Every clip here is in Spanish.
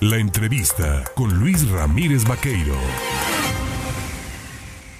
La entrevista con Luis Ramírez Vaqueiro.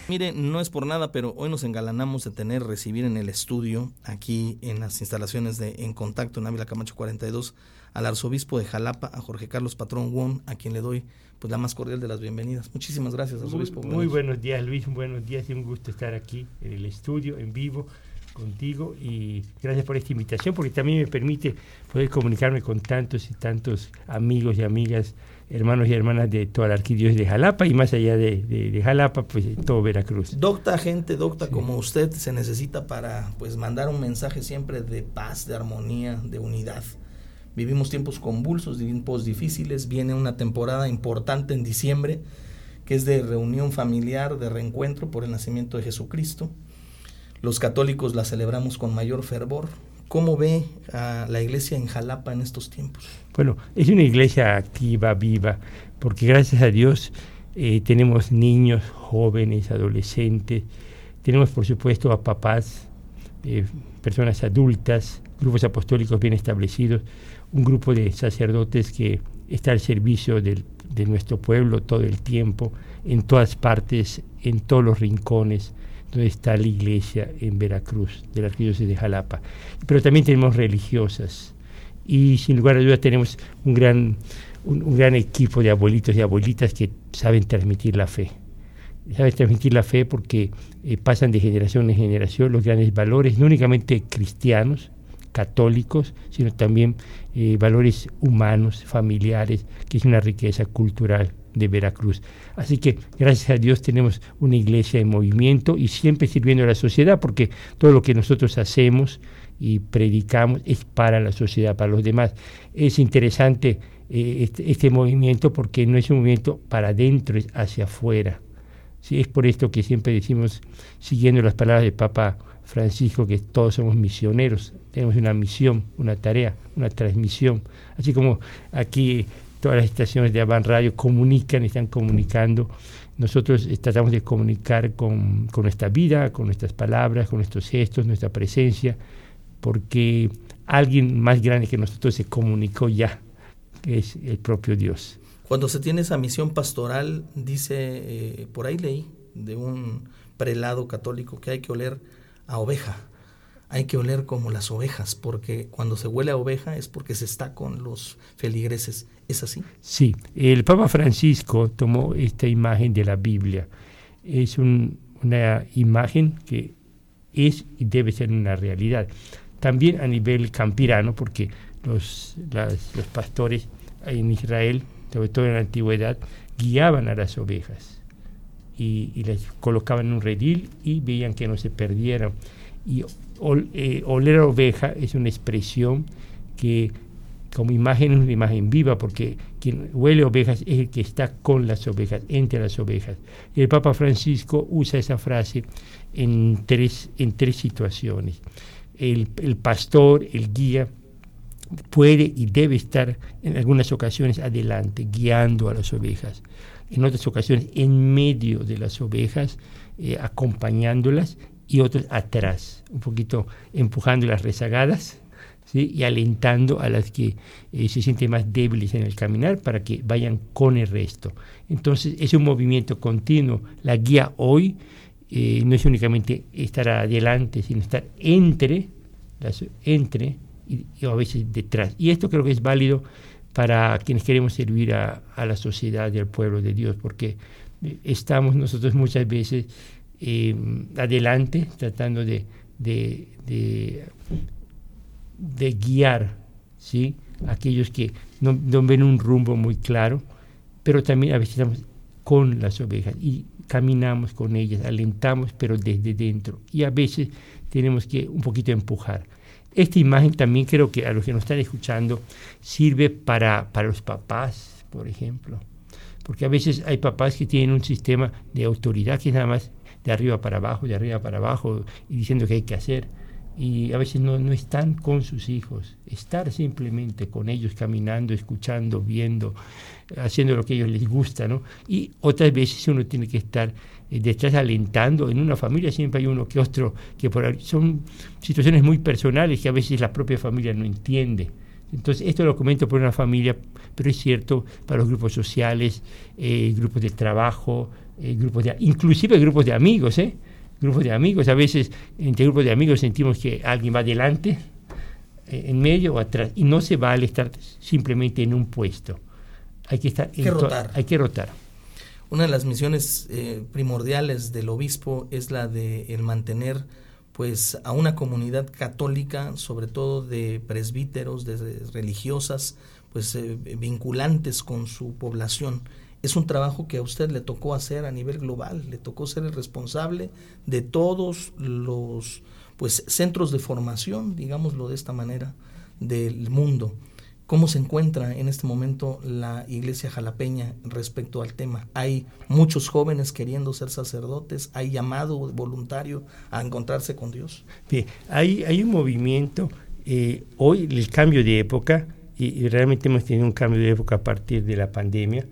Mire, no es por nada, pero hoy nos engalanamos de tener, recibir en el estudio, aquí en las instalaciones de En Contacto en Ávila Camacho 42, al arzobispo de Jalapa, a Jorge Carlos Patrón Won, a quien le doy pues la más cordial de las bienvenidas. Muchísimas gracias, arzobispo. Muy, muy buenos días, Luis. Buenos días y un gusto estar aquí en el estudio, en vivo, contigo. Y gracias por esta invitación, porque también me permite poder comunicarme con tantos y tantos amigos y amigas hermanos y hermanas de toda la arquidiócesis de Jalapa y más allá de, Jalapa, pues todo Veracruz. Docta gente, docta como usted se necesita para pues mandar un mensaje siempre de paz, de armonía, de unidad. Vivimos tiempos convulsos, tiempos difíciles, viene una temporada importante en diciembre que es de reunión familiar, de reencuentro por el nacimiento de Jesucristo. Los católicos la celebramos con mayor fervor, ¿Cómo ve a la iglesia en Jalapa en estos tiempos? Bueno, es una iglesia activa, viva, porque gracias a Dios eh, tenemos niños, jóvenes, adolescentes, tenemos por supuesto a papás, eh, personas adultas, grupos apostólicos bien establecidos, un grupo de sacerdotes que está al servicio de nuestro pueblo todo el tiempo, en todas partes, en todos los rincones donde está la iglesia en Veracruz, de la arquidiócesis de Jalapa. Pero también tenemos religiosas y sin lugar a dudas tenemos un gran, un, gran equipo de abuelitos y abuelitas que saben transmitir la fe. Saben transmitir la fe porque eh, pasan de generación en generación los grandes valores, no únicamente cristianos, católicos, sino también eh, valores humanos, familiares, que es una riqueza cultural de Veracruz. Así que gracias a Dios tenemos una iglesia en movimiento y siempre sirviendo a la sociedad, porque todo lo que nosotros hacemos y predicamos es para la sociedad, para los demás. Es interesante eh, este, este, movimiento porque no es un movimiento para adentro, es hacia afuera. Es por esto que siempre decimos, siguiendo las palabras del Papa Francisco, que todos somos misioneros, tenemos una misión, una tarea, una transmisión. Así como aquí todas las estaciones de Avan Radio comunican, están comunicando. Nosotros tratamos de comunicar con, nuestra vida, con nuestras palabras, con nuestros gestos, nuestra presencia, porque alguien más grande que nosotros se comunicó ya, que es el propio Dios. Cuando se tiene esa misión pastoral, dice, eh, por ahí leí, de un prelado católico que hay que oler a oveja hay que oler como las ovejas, porque cuando se huele a oveja es porque se está con los feligreses. ¿Es así? Sí, el Papa Francisco tomó esta imagen de la Biblia. Es una imagen que es y debe ser una realidad. También a nivel campirano, porque los, pastores en Israel, sobre todo en la antigüedad, guiaban a las ovejas y, y las colocaban en un redil y veían que no se perdieran. Eh, oler oveja es una expresión que como imagen es una imagen viva, porque quien huele ovejas es el que está con las ovejas, entre las ovejas. El Papa Francisco usa esa frase en tres, en tres situaciones. El, el pastor, el guía, puede y debe estar en algunas ocasiones adelante, guiando a las ovejas. En otras ocasiones, en medio de las ovejas, eh, acompañándolas y otros atrás, un poquito empujando las rezagadas ¿sí? y alentando a las que eh, se sienten más débiles en el caminar para que vayan con el resto. Entonces es un movimiento continuo. La guía hoy eh, no es únicamente estar adelante, sino estar entre, entre y, a veces detrás. Y esto creo que es válido para quienes queremos servir a, a la sociedad y al pueblo de Dios, porque eh, estamos nosotros muchas veces eh, adelante, tratando de, de, de, guiar ¿sí? aquellos que no, ven un rumbo muy claro, pero también a veces estamos con las ovejas y caminamos con ellas, alentamos, pero desde dentro. Y a veces tenemos que un poquito empujar. Esta imagen también creo que a los que nos están escuchando sirve para, para los papás, por ejemplo. Porque a veces hay papás que tienen un sistema de autoridad que es nada más de arriba para abajo, de arriba para abajo, y diciendo que hay que hacer. Y a veces no, no están con sus hijos, estar simplemente con ellos, caminando, escuchando, viendo, haciendo lo que a ellos les gusta, ¿no? Y otras veces uno tiene que estar eh, detrás alentando. En una familia siempre hay uno que otro, que por son situaciones muy personales que a veces la propia familia no entiende. Entonces, esto lo comento por una familia, pero es cierto para los grupos sociales, eh, grupos de trabajo, eh, grupos de, inclusive grupos de amigos, ¿eh? Grupos de amigos, a veces entre grupos de amigos sentimos que alguien va adelante, eh, en medio o atrás, y no se vale estar simplemente en un puesto. Hay que estar hay que rotar. Hay que rotar. Una de las misiones primordiales del obispo es la de el mantener pues a una comunidad católica, sobre todo de presbíteros, de religiosas, pues eh, vinculantes con su población. Es un trabajo que a usted le tocó hacer a nivel global, le tocó ser el responsable de todos los pues centros de formación, digámoslo de esta manera, del mundo. ¿Cómo se encuentra en este momento la iglesia jalapeña respecto al tema? Hay muchos jóvenes queriendo ser sacerdotes, hay llamado voluntario a encontrarse con Dios. Hay, hay un movimiento, eh, hoy el cambio de época, y, realmente hemos tenido un cambio de época a partir de la pandemia,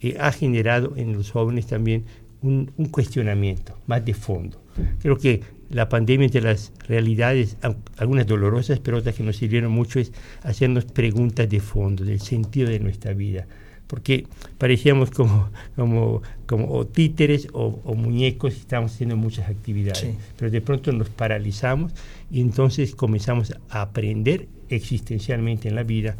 eh, ha generado en los jóvenes también un, un cuestionamiento más de fondo. Creo que la pandemia entre las realidades, algunas dolorosas, pero otras que nos sirvieron mucho, es hacernos preguntas de fondo, del sentido de nuestra vida. Porque parecíamos como, como, como títeres o, muñecos y estábamos haciendo muchas actividades. Pero de pronto nos paralizamos y entonces comenzamos a aprender existencialmente en la vida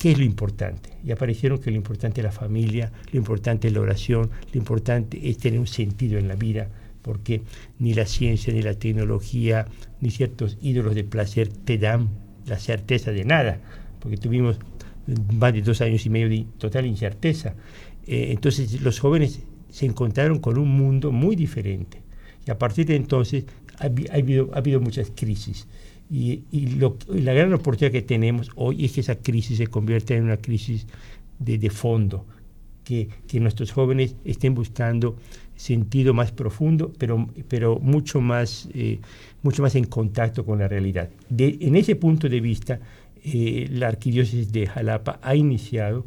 qué es lo importante. Y aparecieron que lo importante es la familia, lo importante es la oración, lo importante es tener un sentido en la vida porque ni la ciencia, ni la tecnología, ni ciertos ídolos de placer te dan la certeza de nada, porque tuvimos más de dos años y medio de total incerteza. Eh, entonces los jóvenes se encontraron con un mundo muy diferente. Y a partir de entonces ha, habido, ha habido, muchas crisis. Y, la gran oportunidad que tenemos hoy es que esa crisis se convierta en una crisis de, de fondo, que, que, nuestros jóvenes estén buscando sentido más profundo, pero, pero mucho, más, eh, mucho más en contacto con la realidad. De, en ese punto de vista, eh, la arquidiócesis de Jalapa ha iniciado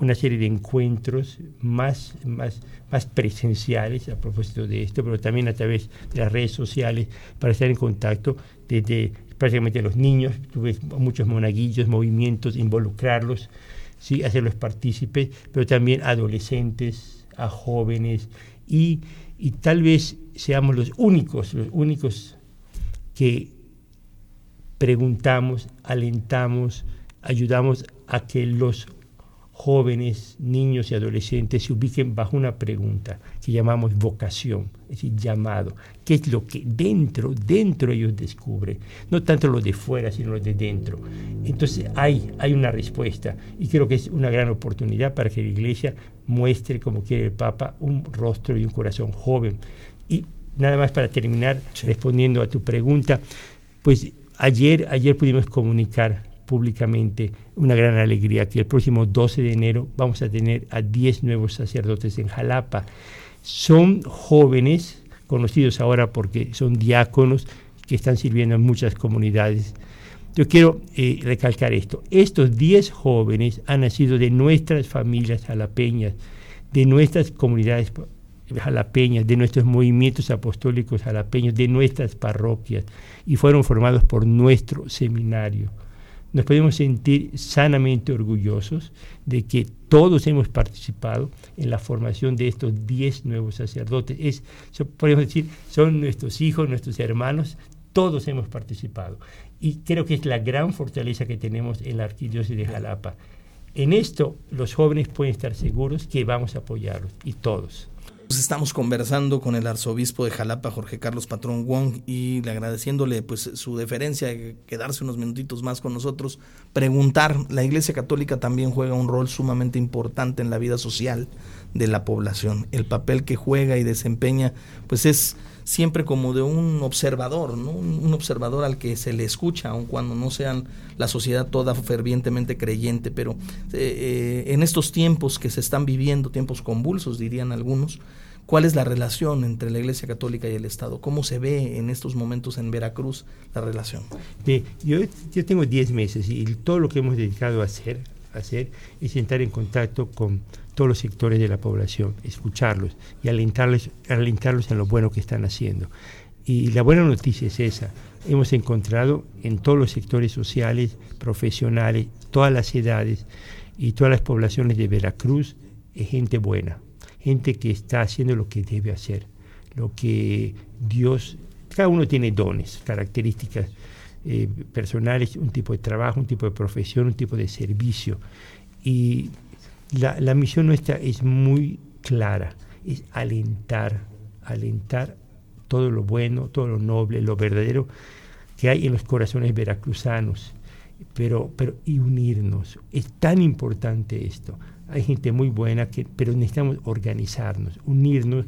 una serie de encuentros más, más, más presenciales a propósito de esto, pero también a través de las redes sociales para estar en contacto desde prácticamente los niños, tuve muchos monaguillos, movimientos, involucrarlos, ¿sí? hacerlos partícipes, pero también adolescentes, a jóvenes y, y tal vez seamos los únicos, los únicos que preguntamos, alentamos, ayudamos a que los jóvenes, niños y adolescentes se ubiquen bajo una pregunta que llamamos vocación, es decir, llamado. ¿Qué es lo que dentro, dentro ellos descubren? No tanto lo de fuera, sino lo de dentro. Entonces hay, hay una respuesta y creo que es una gran oportunidad para que la iglesia muestre, como quiere el Papa, un rostro y un corazón joven. Y nada más para terminar, respondiendo a tu pregunta, pues ayer, ayer pudimos comunicar públicamente una gran alegría que el próximo 12 de enero vamos a tener a 10 nuevos sacerdotes en Jalapa. Son jóvenes, conocidos ahora porque son diáconos que están sirviendo en muchas comunidades. Yo quiero eh, recalcar esto. Estos 10 jóvenes han nacido de nuestras familias jalapeñas, de nuestras comunidades jalapeñas, de nuestros movimientos apostólicos jalapeños, de nuestras parroquias, y fueron formados por nuestro seminario nos podemos sentir sanamente orgullosos de que todos hemos participado en la formación de estos 10 nuevos sacerdotes. Es, podemos decir, son nuestros hijos, nuestros hermanos, todos hemos participado. Y creo que es la gran fortaleza que tenemos en la arquidiócesis de Jalapa. En esto los jóvenes pueden estar seguros que vamos a apoyarlos, y todos. Pues estamos conversando con el arzobispo de Jalapa, Jorge Carlos Patrón Wong, y le agradeciéndole pues su deferencia de quedarse unos minutitos más con nosotros, preguntar, la Iglesia Católica también juega un rol sumamente importante en la vida social de la población. El papel que juega y desempeña pues es siempre como de un observador, ¿no? un, observador al que se le escucha, aun cuando no sean la sociedad toda fervientemente creyente, pero eh, eh, en estos tiempos que se están viviendo, tiempos convulsos dirían algunos, ¿cuál es la relación entre la Iglesia Católica y el Estado? ¿Cómo se ve en estos momentos en Veracruz la relación? yo, tengo 10 meses y todo lo que hemos dedicado a hacer, hacer es entrar en contacto con todos los sectores de la población, escucharlos y alentarles, alentarlos en lo bueno que están haciendo. Y la buena noticia es esa. hemos encontrado en todos los sectores sociales, profesionales, todas las edades y todas las poblaciones de Veracruz, es gente buena, gente que está haciendo lo que debe hacer, lo que Dios, cada uno tiene dones, características eh, personales, un tipo de trabajo, un tipo de profesión, un tipo de servicio. Y la, la misión nuestra es muy clara, es alentar, alentar todo lo bueno, todo lo noble, lo verdadero que hay en los corazones veracruzanos, pero, pero y unirnos. Es tan importante esto. Hay gente muy buena, que, pero necesitamos organizarnos, unirnos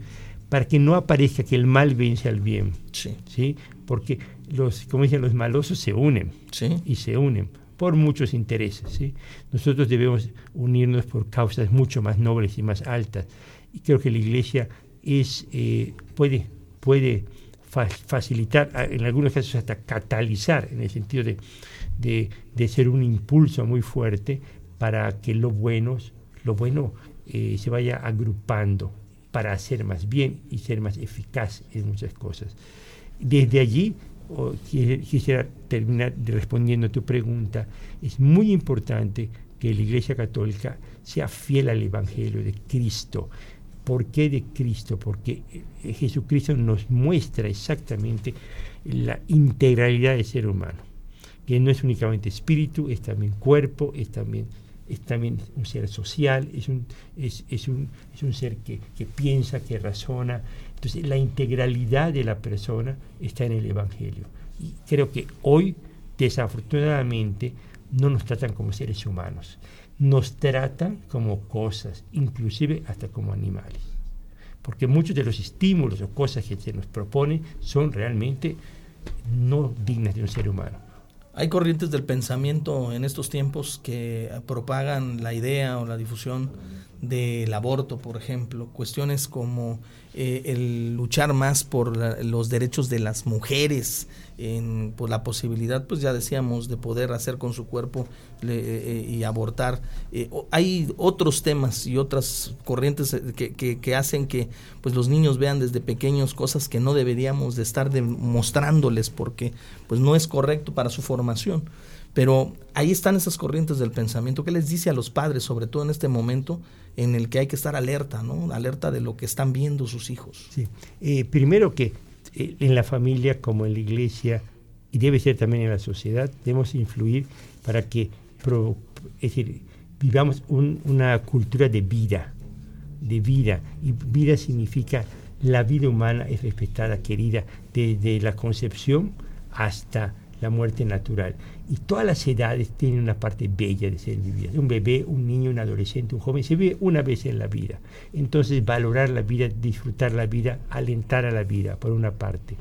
para que no aparezca que el mal vence al bien. Sí. ¿sí? Porque los, como dicen, los malosos se unen y se unen por muchos intereses. ¿sí? Nosotros debemos unirnos por causas mucho más nobles y más altas. Y creo que la Iglesia es, eh, puede, puede facilitar, en algunos casos hasta catalizar, en el sentido de, de, ser un impulso muy fuerte para que lo bueno, lo bueno eh, se vaya agrupando para hacer más bien y ser más eficaz en muchas cosas. Desde allí, quisiera terminar respondiendo a tu pregunta, es muy importante que la Iglesia Católica sea fiel al Evangelio de Cristo. ¿Por qué de Cristo? Porque eh, Jesucristo nos muestra exactamente la integralidad del ser humano, que no es únicamente espíritu, es también cuerpo, es también es también un ser social, es un, es, es un, ser que, que, piensa, que razona. Entonces, la integralidad de la persona está en el Evangelio. Y creo que hoy, desafortunadamente, no nos tratan como seres humanos, nos tratan como cosas, inclusive hasta como animales. Porque muchos de los estímulos o cosas que se nos proponen son realmente no dignas de un ser humano. Hay corrientes del pensamiento en estos tiempos que propagan la idea o la difusión del aborto, por ejemplo, cuestiones como eh, el luchar más por los derechos de las mujeres, en, por la posibilidad, pues ya decíamos, de poder hacer con su cuerpo eh, eh, y abortar. hay otros temas y otras corrientes que, que, hacen que pues los niños vean desde pequeños cosas que no deberíamos de estar demostrándoles porque pues no es correcto para su formación. Pero ahí están esas corrientes del pensamiento. ¿Qué les dice a los padres, sobre todo en este momento en el que hay que estar alerta, ¿no? Alerta de lo que están viendo sus hijos. Sí. Eh, primero que eh, en la familia como en la iglesia, y debe ser también en la sociedad, debemos influir para que es decir, vivamos una cultura de vida, de vida. Y vida significa la vida humana es respetada, querida, desde la concepción hasta la muerte natural. Y todas las edades tienen una parte bella de ser vividas. Un bebé, un niño, un adolescente, un joven, se vive una vez en la vida. Entonces, valorar la vida, disfrutar la vida, alentar a la vida, por una parte.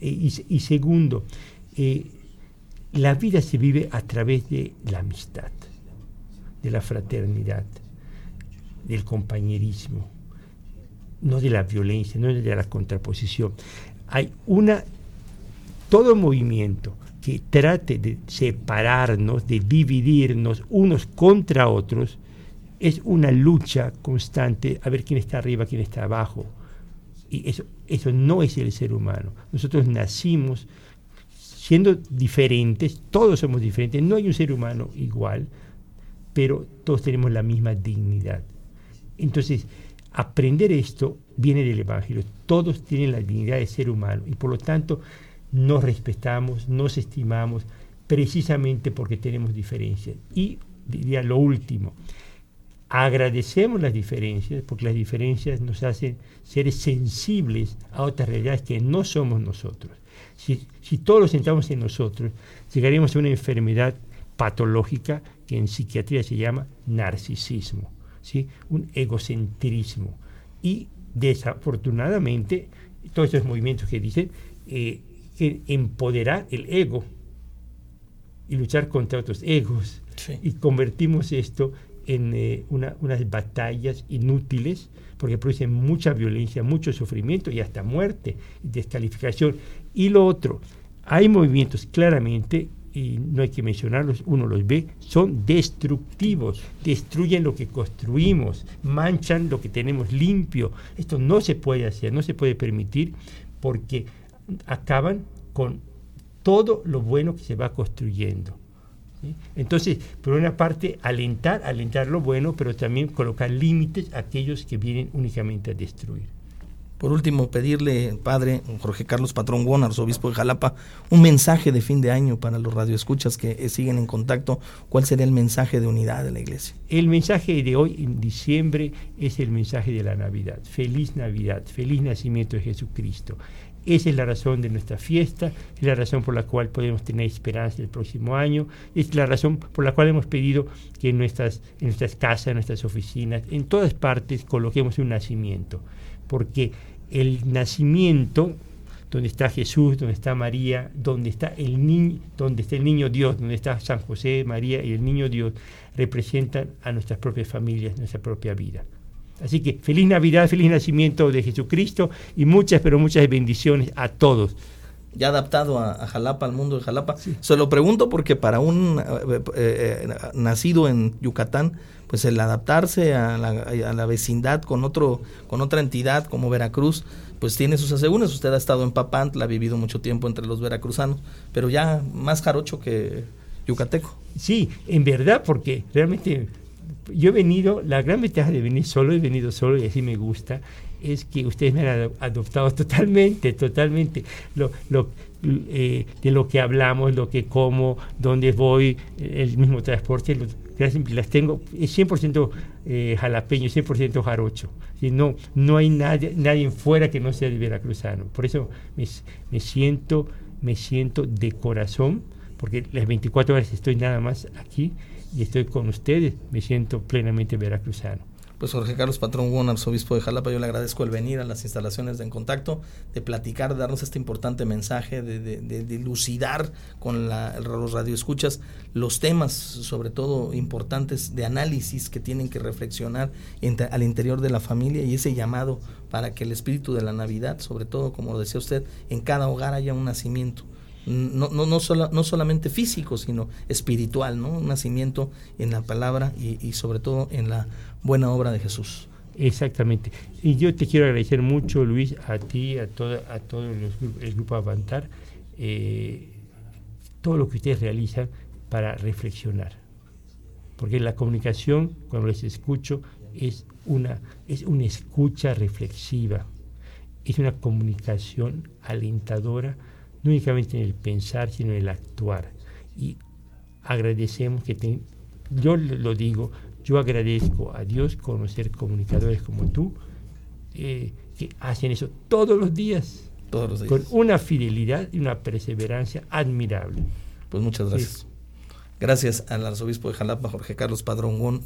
E, y, segundo, eh, la vida se vive a través de la amistad, de la fraternidad, del compañerismo, no de la violencia, no de la contraposición. Hay una, todo movimiento que trate de separarnos, de dividirnos unos contra otros, es una lucha constante a ver quién está arriba, quién está abajo. Y eso, eso no es el ser humano. Nosotros nacimos siendo diferentes, todos somos diferentes, no hay un ser humano igual, pero todos tenemos la misma dignidad. Entonces, aprender esto viene del Evangelio. Todos tienen la dignidad de ser humano y por lo tanto nos respetamos, nos estimamos, precisamente porque tenemos diferencias. Y diría lo último, agradecemos las diferencias, porque las diferencias nos hacen ser sensibles a otras realidades que no somos nosotros. Si, si todos lo sentamos en nosotros, llegaremos a una enfermedad patológica que en psiquiatría se llama narcisismo, ¿sí? un egocentrismo. Y desafortunadamente, todos esos movimientos que dicen, eh, empoderar el ego y luchar contra otros egos. Y convertimos esto en eh, unas batallas inútiles porque producen mucha violencia, mucho sufrimiento y hasta muerte descalificación. Y lo otro, hay movimientos claramente, y no hay que mencionarlos, uno los ve, son destructivos, destruyen lo que construimos, manchan lo que tenemos limpio. Esto no se puede hacer, no se puede permitir porque acaban con todo lo bueno que se va construyendo. Entonces, por una parte, alentar, alentar lo bueno, pero también colocar límites a aquellos que vienen únicamente a destruir. Por último, pedirle, padre Jorge Carlos Patrón Guón, arzobispo de Jalapa, un mensaje de fin de año para los radioescuchas que eh, siguen en contacto. ¿Cuál sería el mensaje de unidad de la iglesia? El mensaje de hoy, en diciembre, es el mensaje de la Navidad. Feliz Navidad, feliz nacimiento de Jesucristo. Esa es la razón de nuestra fiesta, es la razón por la cual podemos tener esperanza el próximo año, es la razón por la cual hemos pedido que en nuestras, casas, en nuestras oficinas, en todas partes coloquemos un nacimiento, porque el nacimiento, donde está Jesús, donde está María, donde está el niño, donde está el niño Dios, donde está San José, María y el niño Dios, representan a nuestras propias familias, nuestra propia vida. Así que feliz Navidad, feliz nacimiento de Jesucristo y muchas, pero muchas bendiciones a todos. Ya adaptado a, Jalapa, al mundo de Jalapa. Se lo pregunto porque para un eh, eh, eh, nacido en Yucatán, pues el adaptarse a la, vecindad con otro con otra entidad como Veracruz pues tiene sus asegúnes usted ha estado en Papantla ha vivido mucho tiempo entre los veracruzanos pero ya más jarocho que yucateco sí en verdad porque realmente yo he venido la gran ventaja de venir solo he venido solo y así me gusta es que ustedes me han adoptado totalmente totalmente lo, lo eh, de lo que hablamos, lo que como, dónde voy, el mismo transporte, las tengo, es 100% eh, jalapeño, 100% jarocho. Y no, no hay nadie, nadie fuera que no sea de veracruzano. Por eso me, siento, me siento de corazón, porque las 24 horas estoy nada más aquí y estoy con ustedes, me siento plenamente veracruzano. Pues Jorge Carlos Patrón Juan, arzobispo de Jalapa, yo le agradezco el venir a las instalaciones de En Contacto, de platicar, de darnos este importante mensaje, de, de, dilucidar con la, los radioescuchas los temas, sobre todo importantes, de análisis que tienen que reflexionar al interior de la familia y ese llamado para que el espíritu de la Navidad, sobre todo, como decía usted, en cada hogar haya un nacimiento no, no, no, no solamente físico, sino espiritual, ¿no? Un nacimiento en la palabra y, sobre todo en la buena obra de Jesús. Exactamente. Y yo te quiero agradecer mucho, Luis, a ti, a todo, a todo el grupo Avantar, eh, todo lo que ustedes realizan para reflexionar. Porque la comunicación, cuando les escucho, es una, es una escucha reflexiva, es una comunicación alentadora no únicamente en el pensar, sino en el actuar. Y agradecemos que, yo lo digo, yo agradezco a Dios conocer comunicadores como tú, eh, que hacen eso todos los días. Todos los días. Con una fidelidad y una perseverancia admirable. Pues muchas gracias. Gracias al arzobispo de Jalapa, Jorge Carlos Padrón